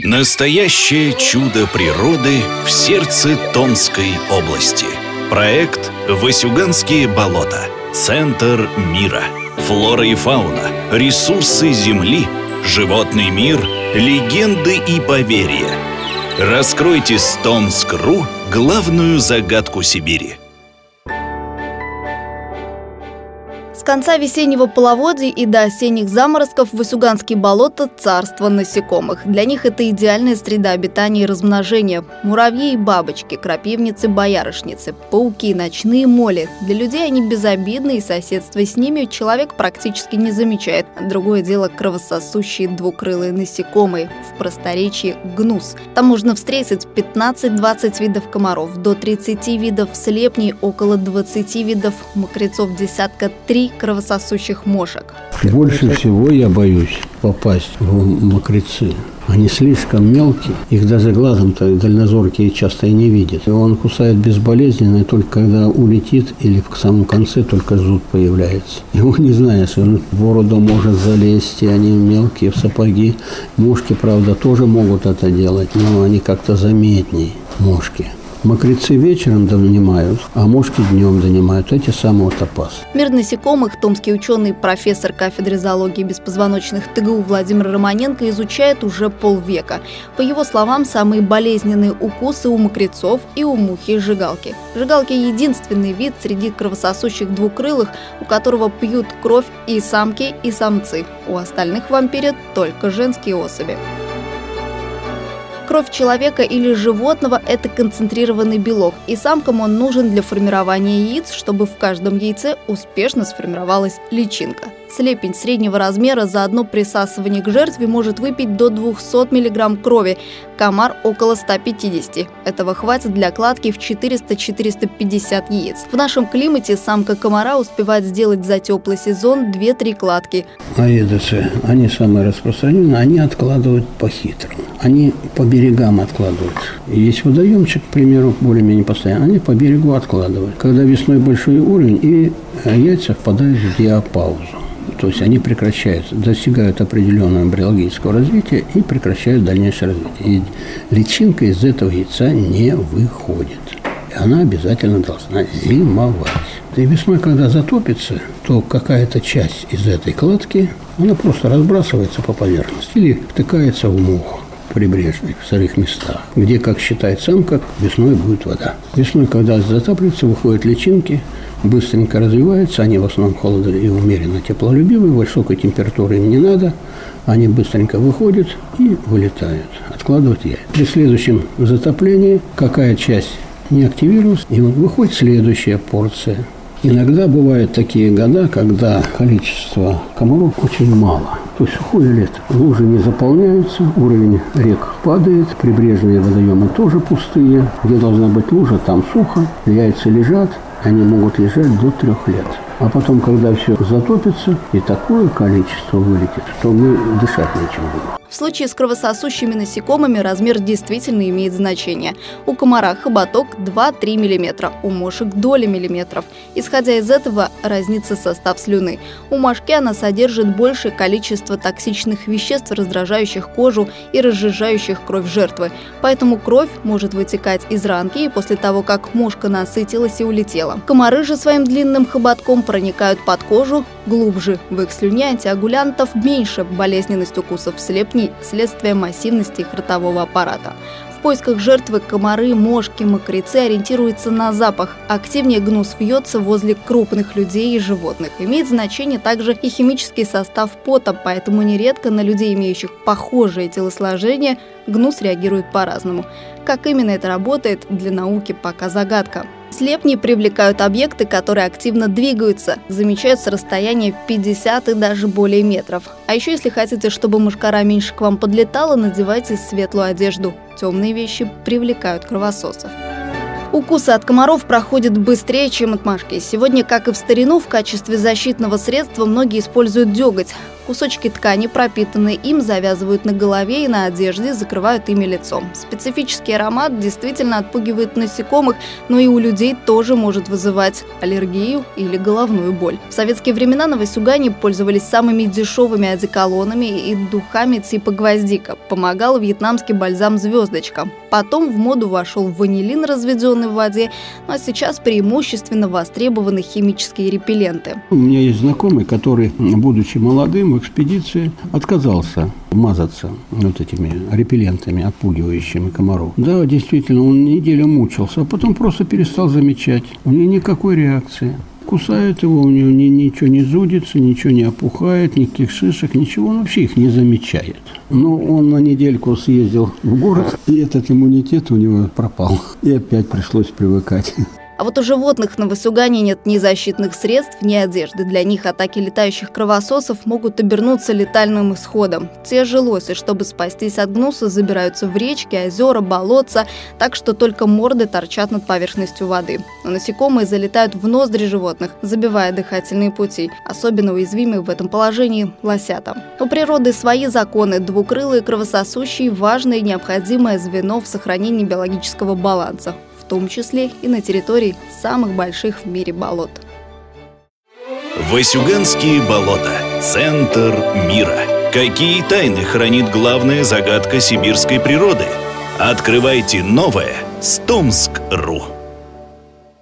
Настоящее чудо природы в сердце Томской области. Проект «Васюганские болота. Центр мира». Флора и фауна, ресурсы Земли, животный мир, легенды и поверья. Раскройте с Томск.ру главную загадку Сибири – конца весеннего половодья и до осенних заморозков Васюганские болота – царство насекомых. Для них это идеальная среда обитания и размножения. Муравьи и бабочки, крапивницы, боярышницы, пауки, ночные моли. Для людей они безобидны, и соседство с ними человек практически не замечает. Другое дело – кровососущие двукрылые насекомые, в просторечии – гнус. Там можно встретить 15-20 видов комаров, до 30 видов слепней, около 20 видов мокрецов, десятка три кровососущих мошек. Больше всего я боюсь попасть в мокрецы. Они слишком мелкие, их даже глазом-то дальнозоркие часто и не видят. И он кусает безболезненно, и только когда улетит или в самом конце только зуд появляется. Его не знаешь, он в бороду может залезть, и они мелкие в сапоги. Мушки, правда, тоже могут это делать, но они как-то заметнее, мушки. Мокрецы вечером донимают, а мошки днем донимают. Эти самые вот опасны. Мир насекомых томский ученый, профессор кафедры зоологии беспозвоночных ТГУ Владимир Романенко изучает уже полвека. По его словам, самые болезненные укусы у мокрецов и у мухи жигалки. Жигалки – единственный вид среди кровососущих двукрылых, у которого пьют кровь и самки, и самцы. У остальных вампирят только женские особи. Кровь человека или животного – это концентрированный белок, и самкам он нужен для формирования яиц, чтобы в каждом яйце успешно сформировалась личинка. Слепень среднего размера за одно присасывание к жертве может выпить до 200 мг крови, комар – около 150. Этого хватит для кладки в 400-450 яиц. В нашем климате самка комара успевает сделать за теплый сезон 2-3 кладки. Аэдосы, они самые распространенные, они откладывают по-хитрому. Они по берегам откладывают. Есть водоемчик, к примеру, более-менее постоянно, они по берегу откладывают. Когда весной большой уровень, и яйца впадают в диапаузу. То есть они прекращают, достигают определенного эмбриологического развития и прекращают дальнейшее развитие. И личинка из этого яйца не выходит. И она обязательно должна зимовать. И весной, когда затопится, то какая-то часть из этой кладки, она просто разбрасывается по поверхности или втыкается в мух прибрежных, сырых местах, где, как считает самка, весной будет вода. Весной, когда затапливается, выходят личинки, быстренько развиваются, они в основном холодно и умеренно теплолюбивые, высокой температуры им не надо, они быстренько выходят и вылетают, откладывают яйца. При следующем затоплении какая часть не активировалась, и выходит следующая порция. Иногда бывают такие года, когда количество комаров очень мало. То сухое лето. Лужи не заполняются, уровень рек падает, прибрежные водоемы тоже пустые. Где должна быть лужа, там сухо, яйца лежат, они могут лежать до трех лет. А потом, когда все затопится и такое количество вылетит, то мы дышать нечем будем. В случае с кровососущими насекомыми размер действительно имеет значение. У комара хоботок 2-3 мм, у мошек доли миллиметров. Исходя из этого, разнится состав слюны. У мошки она содержит большее количество токсичных веществ, раздражающих кожу и разжижающих кровь жертвы. Поэтому кровь может вытекать из ранки и после того, как мошка насытилась и улетела. Комары же своим длинным хоботком проникают под кожу глубже. В их слюне антиагулянтов меньше, болезненность укусов слепнет жизни следствие массивности их ротового аппарата. В поисках жертвы комары, мошки, мокрецы ориентируются на запах. Активнее гнус вьется возле крупных людей и животных. Имеет значение также и химический состав пота, поэтому нередко на людей, имеющих похожее телосложение, гнус реагирует по-разному. Как именно это работает, для науки пока загадка. Слепни привлекают объекты, которые активно двигаются, замечают с расстояния в 50 и даже более метров. А еще, если хотите, чтобы мушкара меньше к вам подлетала, надевайте светлую одежду. Темные вещи привлекают кровососов. Укусы от комаров проходят быстрее, чем от мошки. Сегодня, как и в старину, в качестве защитного средства многие используют деготь. Кусочки ткани, пропитанные им, завязывают на голове и на одежде, закрывают ими лицо. Специфический аромат действительно отпугивает насекомых, но и у людей тоже может вызывать аллергию или головную боль. В советские времена на Васюгане пользовались самыми дешевыми одеколонами и духами типа гвоздика. Помогал вьетнамский бальзам «Звездочка». Потом в моду вошел ванилин, разведенный в воде, ну а сейчас преимущественно востребованы химические репелленты. У меня есть знакомый, который, будучи молодым, экспедиции отказался мазаться вот этими репеллентами, отпугивающими комаров. Да, действительно, он неделю мучился, а потом просто перестал замечать. У него никакой реакции кусает его, у него ни, ничего не зудится, ничего не опухает, никаких шишек, ничего, он вообще их не замечает. Но он на недельку съездил в город, и этот иммунитет у него пропал. И опять пришлось привыкать. А вот у животных на Васюгане нет ни защитных средств, ни одежды. Для них атаки летающих кровососов могут обернуться летальным исходом. Те же лоси, чтобы спастись от гнуса, забираются в речки, озера, болотца, так что только морды торчат над поверхностью воды. Но насекомые залетают в ноздри животных, забивая дыхательные пути. Особенно уязвимы в этом положении лосята. У природы свои законы. Двукрылые кровососущие – важное и необходимое звено в сохранении биологического баланса том числе и на территории самых больших в мире болот. Васюганские болота. Центр мира. Какие тайны хранит главная загадка сибирской природы? Открывайте новое с Томск.ру.